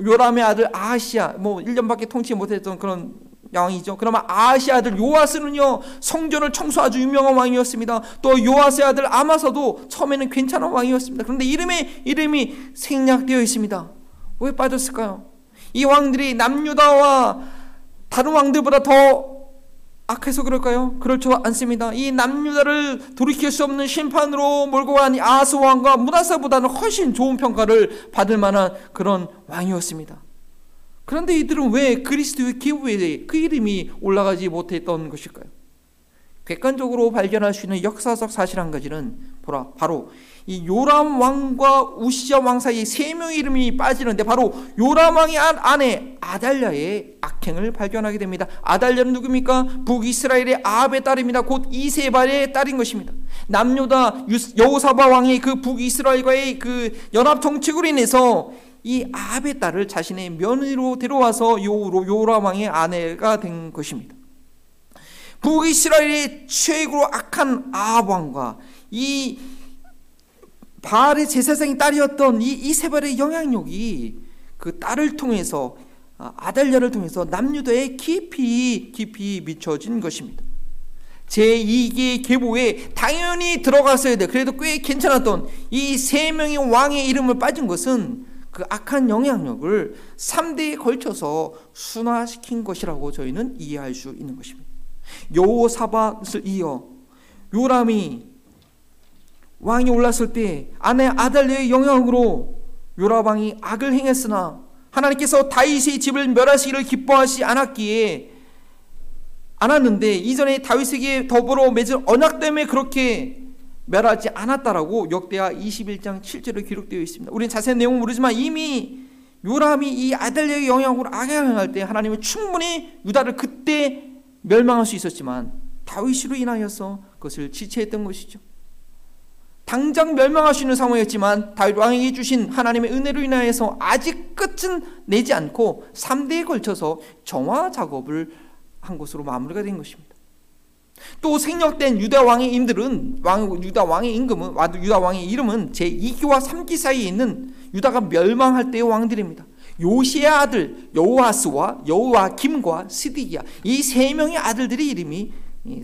요람의 아들 아시아, 뭐 1년밖에 통치 못했던 그런 왕이죠. 그러면 아시아 아들 요아스는요 성전을 청소 아주 유명한 왕이었습니다. 또 요아스의 아들 아마서도 처음에는 괜찮은 왕이었습니다. 그런데 이름에 이름이 생략되어 있습니다. 왜 빠졌을까요? 이 왕들이 남유다와 다른 왕들보다 더 악해서 그럴까요? 그렇지 않습니다. 이 남유다를 돌이킬 수 없는 심판으로 몰고 간 아스 왕과 무나사보다는 훨씬 좋은 평가를 받을 만한 그런 왕이었습니다. 그런데 이들은 왜 그리스도의 기부에 그 이름이 올라가지 못했던 것일까요? 객관적으로 발견할 수 있는 역사적 사실 한 가지는 바로 이 요람 왕과 우시아 왕 사이에 세 명의 이름이 빠지는데 바로 요람 왕의 아내 아달랴의 악행을 발견하게 됩니다. 아달랴는 누굽니까? 북이스라엘의 아합의 딸입니다. 곧 이세발의 딸인 것입니다. 남유다 여호사바 왕의 그 북이스라엘과의 그 연합 정책으로 인해서 이 아합의 딸을 자신의 며느리로 데려와서 요로 요람 왕의 아내가 된 것입니다. 북이스라엘의 최고로 악한 아합 왕과 이 바알의 제사장의 딸이었던 이 이세벨의 영향력이 그 딸을 통해서 아, 아달랴를 통해서 남유다에 깊이 깊이 미쳐진 것입니다. 제2기 계보에 당연히 들어갔어야 돼. 그래도 꽤 괜찮았던 이 세 명의 왕의 이름을 빠진 것은 그 악한 영향력을 3대에 걸쳐서 순화시킨 것이라고 저희는 이해할 수 있는 것입니다. 여호사밧을 이어 요람이 왕이 올랐을 때 아내 아달리의 영향으로 요람 왕이 악을 행했으나 하나님께서 다윗의 집을 멸하시기를 기뻐하지 않았기에 않았는데 이전에 다윗에게 더불어 맺은 언약 때문에 그렇게 멸하지 않았다라고 역대하 21장 7절에 기록되어 있습니다. 우리는 자세한 내용은 모르지만 이미 요람이 이 아달랴의 영향으로 악행할 때 하나님은 충분히 유다를 그때 멸망할 수 있었지만 다윗으로 인하여서 그것을 지체했던 것이죠. 당장 멸망할 수 있는 상황이었지만 다윗 왕에게 주신 하나님의 은혜로 인하여서 아직 끝은 내지 않고 3대에 걸쳐서 정화 작업을 한 것으로 마무리가 된 것입니다. 또 생략된 유다 왕의 임들은 왕 유다 왕의 임금은 유다 왕의 이름은 제 2기와 3기 사이에 있는 유다가 멸망할 때의 왕들입니다. 요시의 아들 여호아스와 여호아김과 스디기야 이 세 명의 아들들의 이름이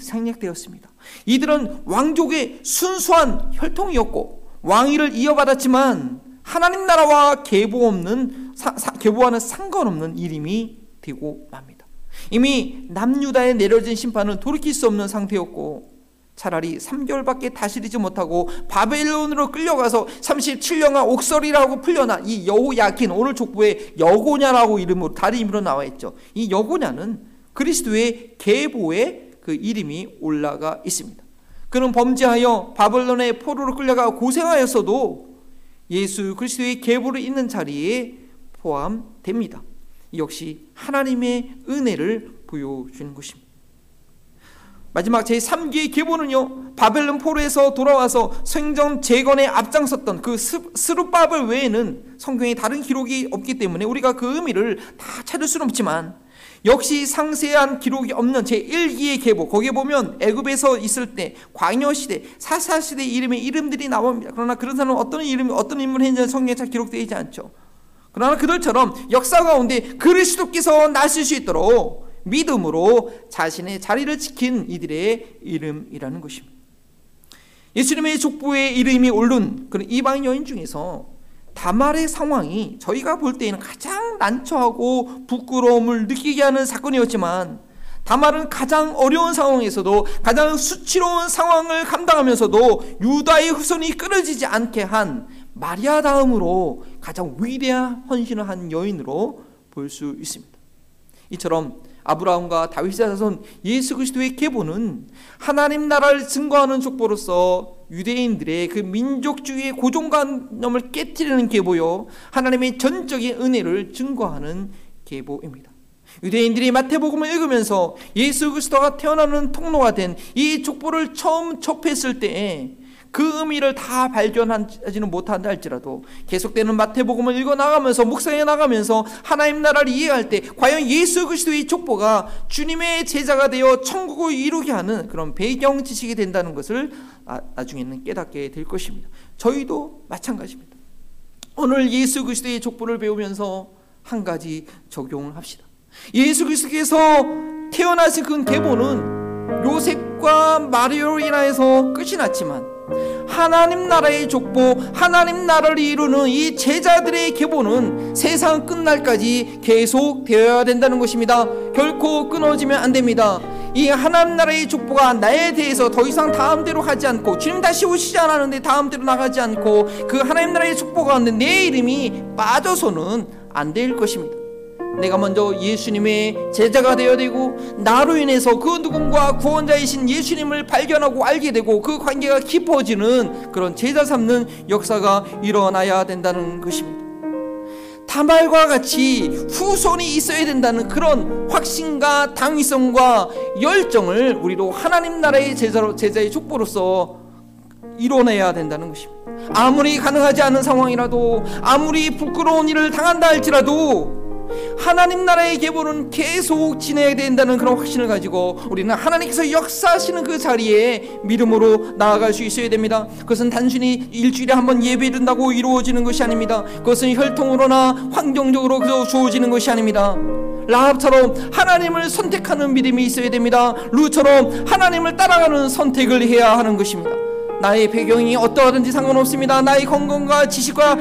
생략되었습니다. 이들은 왕족의 순수한 혈통이었고 왕위를 이어받았지만 하나님 나라와 계보 없는 계보와는 상관없는 이름이 되고 맙니다. 이미 남유다에 내려진 심판은 돌이킬 수 없는 상태였고 차라리 3개월밖에 다스리지 못하고 바벨론으로 끌려가서 37년간 옥설이라고 풀려나 이 여호야킨 오늘 족보에 여고냐라고 이름으로 다른 이름으로 나와 있죠. 이 여고냐는 그리스도의 계보의 그 이름이 올라가 있습니다. 그는 범죄하여 바벨론의 포로로 끌려가 고생하였어도 예수 그리스도의 계보를 있는 자리에 포함됩니다. 역시 하나님의 은혜를 보여주는 것입니다. 마지막 제3기의 계보는요 바벨론 포로에서 돌아와서 성전 재건에 앞장섰던 그 스루바벨 외에는 성경에 다른 기록이 없기 때문에 우리가 그 의미를 다 찾을 수는 없지만 역시 상세한 기록이 없는 제1기의 계보 거기에 보면 애굽에서 있을 때 광야 시대 사사 시대 이름의 이름들이 나옵니다. 그러나 그런 사람은 어떤 이름 어떤 인물을 했는지 성경에 잘 기록되어 있지 않죠. 그러나 그들처럼 역사 가운데 그리스도께서 나실 수 있도록 믿음으로 자신의 자리를 지킨 이들의 이름이라는 것입니다. 예수님의 족보의 이름이 오른 그런 이방 여인 중에서 다말의 상황이 저희가 볼 때에는 가장 난처하고 부끄러움을 느끼게 하는 사건이었지만 다말은 가장 어려운 상황에서도 가장 수치로운 상황을 감당하면서도 유다의 후손이 끊어지지 않게 한 마리아 다음으로 가장 위대한 헌신을 한 여인으로 볼 수 있습니다. 이처럼 아브라함과 다윗의 자손 예수 그리스도의 계보는 하나님 나라를 증거하는 족보로서 유대인들의 그 민족주의의 고정관념을 깨뜨리는 계보요 하나님의 전적인 은혜를 증거하는 계보입니다. 유대인들이 마태복음을 읽으면서 예수 그리스도가 태어나는 통로가 된 이 족보를 처음 접했을 때에 그 의미를 다 발견하지는 못한다 할지라도 계속되는 마태복음을 읽어 나가면서 묵상해 나가면서 하나님 나라를 이해할 때 과연 예수 그리스도의 족보가 주님의 제자가 되어 천국을 이루게 하는 그런 배경 지식이 된다는 것을 아, 나중에는 깨닫게 될 것입니다. 저희도 마찬가지입니다. 오늘 예수 그리스도의 족보를 배우면서 한 가지 적용을 합시다. 예수 그리스도께서 태어나신 그 계보는 요셉과 마리오로 인하여서 끝이 났지만 하나님 나라의 족보, 하나님 나라를 이루는 이 제자들의 계보는 세상 끝날까지 계속 되어야 된다는 것입니다. 결코 끊어지면 안 됩니다. 이 하나님 나라의 족보가 나에 대해서 더 이상 다음대로 하지 않고 주님 다시 오시지 않았는데 다음대로 나가지 않고 그 하나님 나라의 족보가 내 이름이 빠져서는 안 될 것입니다. 내가 먼저 예수님의 제자가 되어야 되고 나로 인해서 그 누군가 구원자이신 예수님을 발견하고 알게 되고 그 관계가 깊어지는 그런 제자 삼는 역사가 일어나야 된다는 것입니다. 다말과 같이 후손이 있어야 된다는 그런 확신과 당위성과 열정을 우리도 하나님 나라의 제자로 제자의 족보로서 이뤄내야 된다는 것입니다. 아무리 가능하지 않은 상황이라도 아무리 부끄러운 일을 당한다 할지라도 하나님 나라의 계보는 계속 지내야 된다는 그런 확신을 가지고 우리는 하나님께서 역사하시는 그 자리에 믿음으로 나아갈 수 있어야 됩니다. 그것은 단순히 일주일에 한 번 예배 든다고 이루어지는 것이 아닙니다. 그것은 혈통으로나 환경적으로 주어지는 것이 아닙니다. 라합처럼 하나님을 선택하는 믿음이 있어야 됩니다. 루처럼 하나님을 따라가는 선택을 해야 하는 것입니다. 나의 배경이 어떠하든지 상관없습니다. 나의 건강과 지식과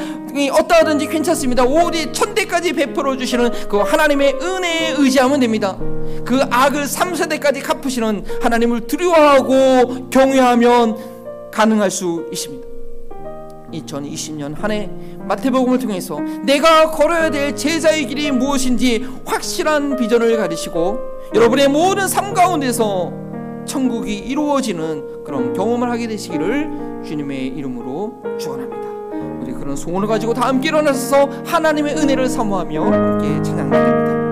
어떠하든지 괜찮습니다. 오직 천대까지 베풀어 주시는 그 하나님의 은혜에 의지하면 됩니다. 그 악을 3세대까지 갚으시는 하나님을 두려워하고 경외하면 가능할 수 있습니다. 2020년 한 해 마태복음을 통해서 내가 걸어야 될 제자의 길이 무엇인지 확실한 비전을 가리시고 여러분의 모든 삶 가운데서 천국이 이루어지는 그런 경험을 하게 되시기를 주님의 이름으로 축원합니다. 우리 그런 소원을 가지고 다 함께 일어나서 하나님의 은혜를 사모하며 함께 찬양드립니다.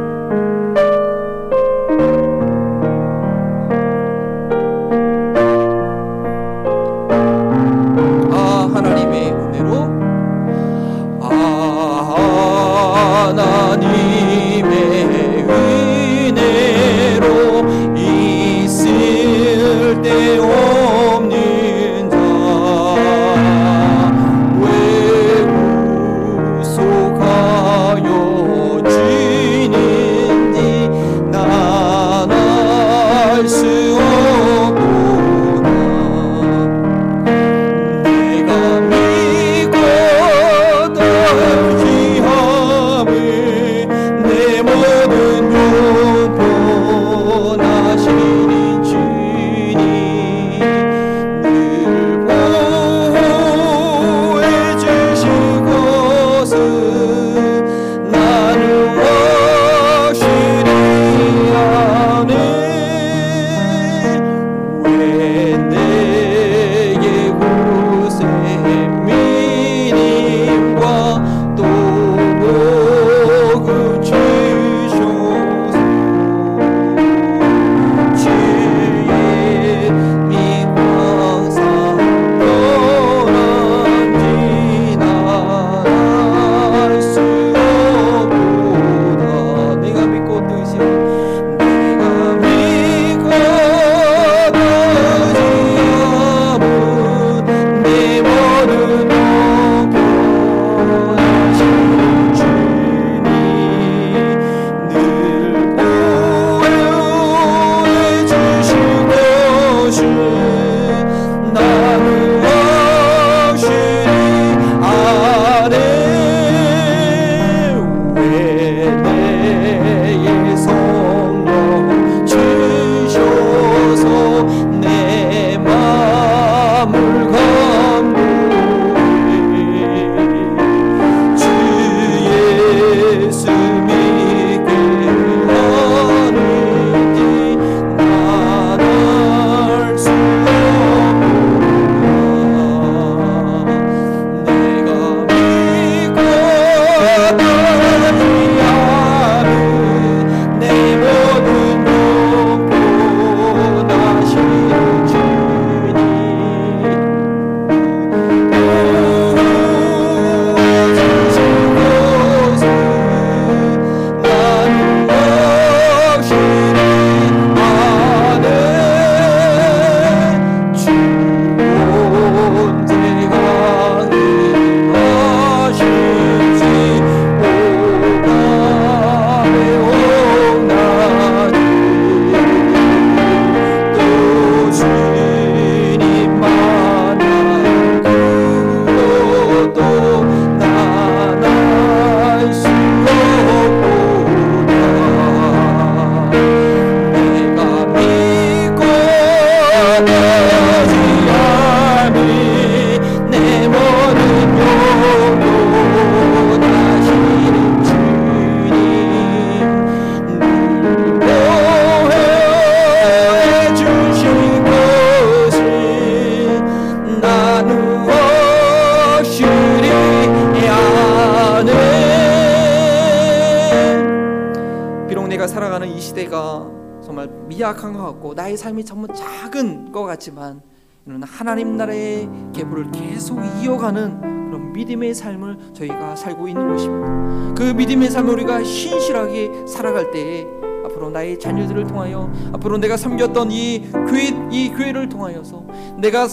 살아가는 이 시대가 정말 미약한 것 같고 나의 삶이 정말 작은 것 같지만 이는 하나님 나라의 계보를 계속 이어가는 그런 믿음의 삶을 저희가 살고 있는 것입니다. 그 믿음의 삶을 우리가 신실하게 살아갈 때에 앞으로 나의 자녀들을 통하여 앞으로 내가 섬겼던 이 교회 이 교회를 통하여서 내가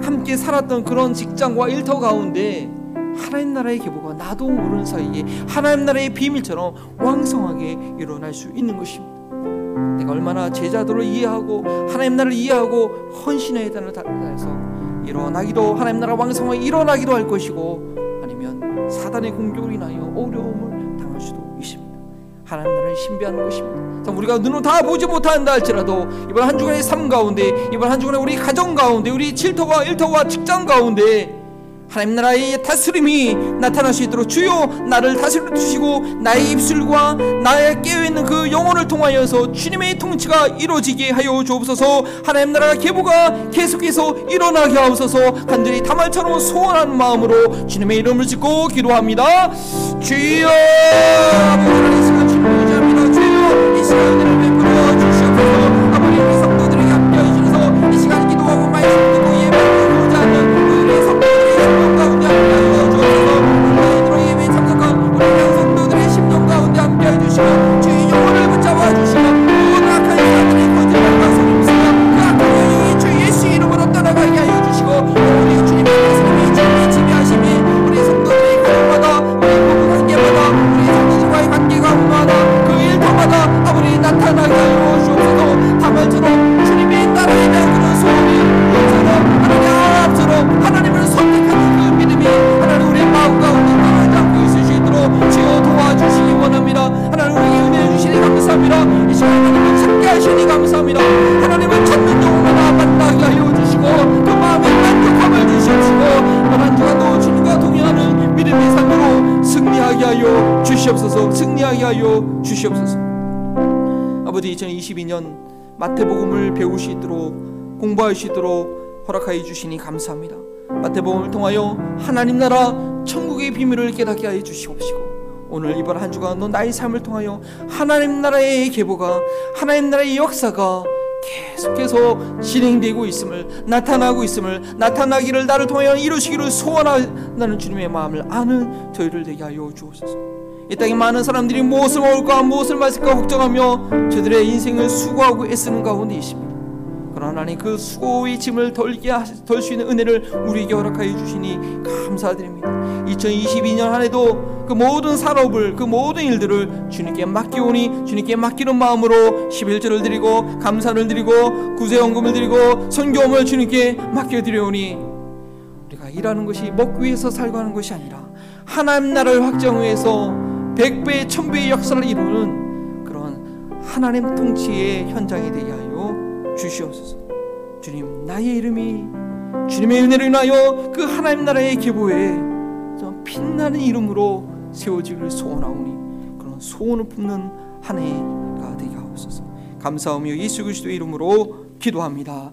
함께 살았던 그런 직장과 일터 가운데 하나님 나라의 계보가 나도 모르는 사이에 하나님 나라의 비밀처럼 왕성하게 일어날 수 있는 것입니다. 내가 얼마나 제자들을 이해하고 하나님 나라를 이해하고 헌신의 단을 다해서 일어나기도 하나님 나라 왕성하게 일어나기도 할 것이고 아니면 사단의 공격으로 인하여 어려움을 당할 수도 있습니다. 하나님 나라를 신비하는 것입니다. 자, 우리가 눈으로 다 보지 못한다 할지라도 이번 한 주간의 삶 가운데 이번 한 주간의 우리 가정 가운데 우리 칠터와 일터와 직장 가운데 하나님 나라의 다스림이 나타날 수 있도록 주여 나를 다스려 주시고 나의 입술과 나의 깨어있는 그 영혼을 통하여서 주님의 통치가 이루어지게 하여 주옵소서. 하나님 나라가 계보가 계속해서 일어나게 하옵소서. 간절히 다말처럼 소원하는 마음으로 주님의 이름을 짓고 기도합니다. 주여 주여 이 시간 복음을 수 있도록 허락하여 주시니 감사합니다. 마태복음을 통하여 하나님 나라 천국의 비밀을 깨닫게 하여 주시옵시고 오늘 이번 한 주간도 나의 삶을 통하여 하나님 나라의 계보가 하나님 나라의 역사가 계속해서 진행되고 있음을 나타나고 있음을 나타나기를 나를 통하여 이루시기를 소원하는 주님의 마음을 아는 저희를 되게 하여 주옵소서. 이 땅에 많은 사람들이 무엇을 먹을까 무엇을 마실까 걱정하며 저들의 인생을 수고하고 애쓰는 가운데 있습니다. 그러나 하나님 그 수고의 짐을 덜게 덜 수 있는 은혜를 우리에게 허락하여 주시니 감사드립니다. 2022년 한 해도 그 모든 산업을 그 모든 일들을 주님께 맡기오니 주님께 맡기는 마음으로 11절을 드리고 감사를 드리고 구제연금을 드리고 선교음을 주님께 맡겨드리오니 우리가 일하는 것이 먹기 위해서 살고 하는 것이 아니라 하나님 나라를 확정 위해서 백배 천배의 역사를 이루는 하나님 통치의 현장이 되게 하여 주시옵소서. 주님 나의 이름이 주님의 은혜로 인하여 그 하나님 나라의 계보에 좀 빛나는 이름으로 세워지기를 소원하오니 그런 소원을 품는 한 해가 되게 하옵소서. 감사하며 예수 그리스도의 이름으로 기도합니다.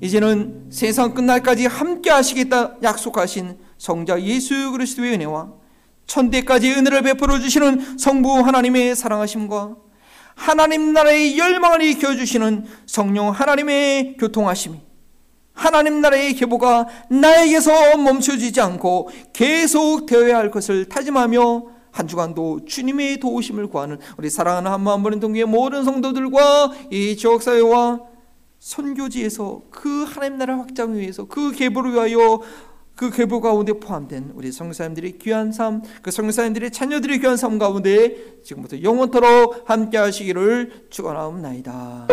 이제는 세상 끝날까지 함께 하시겠다 약속하신 성자 예수 그리스도의 은혜와 천대까지 은혜를 베풀어 주시는 성부 하나님의 사랑하심과 하나님 나라의 열망을 일으켜 주시는 성령 하나님의 교통하심이 하나님 나라의 계보가 나에게서 멈춰지지 않고 계속 되어야 할 것을 다짐하며 한 주간도 주님의 도우심을 구하는 우리 사랑하는 한마음 버린 동교의 모든 성도들과 이 지역사회와 선교지에서 그 하나님 나라 확장 위해서 그 계보를 위하여 그 계보 가운데 포함된 우리 성사님들의 귀한 삶, 그 성사님들의 자녀들의 귀한 삶 가운데 지금부터 영원토록 함께 하시기를 축원하옵나이다.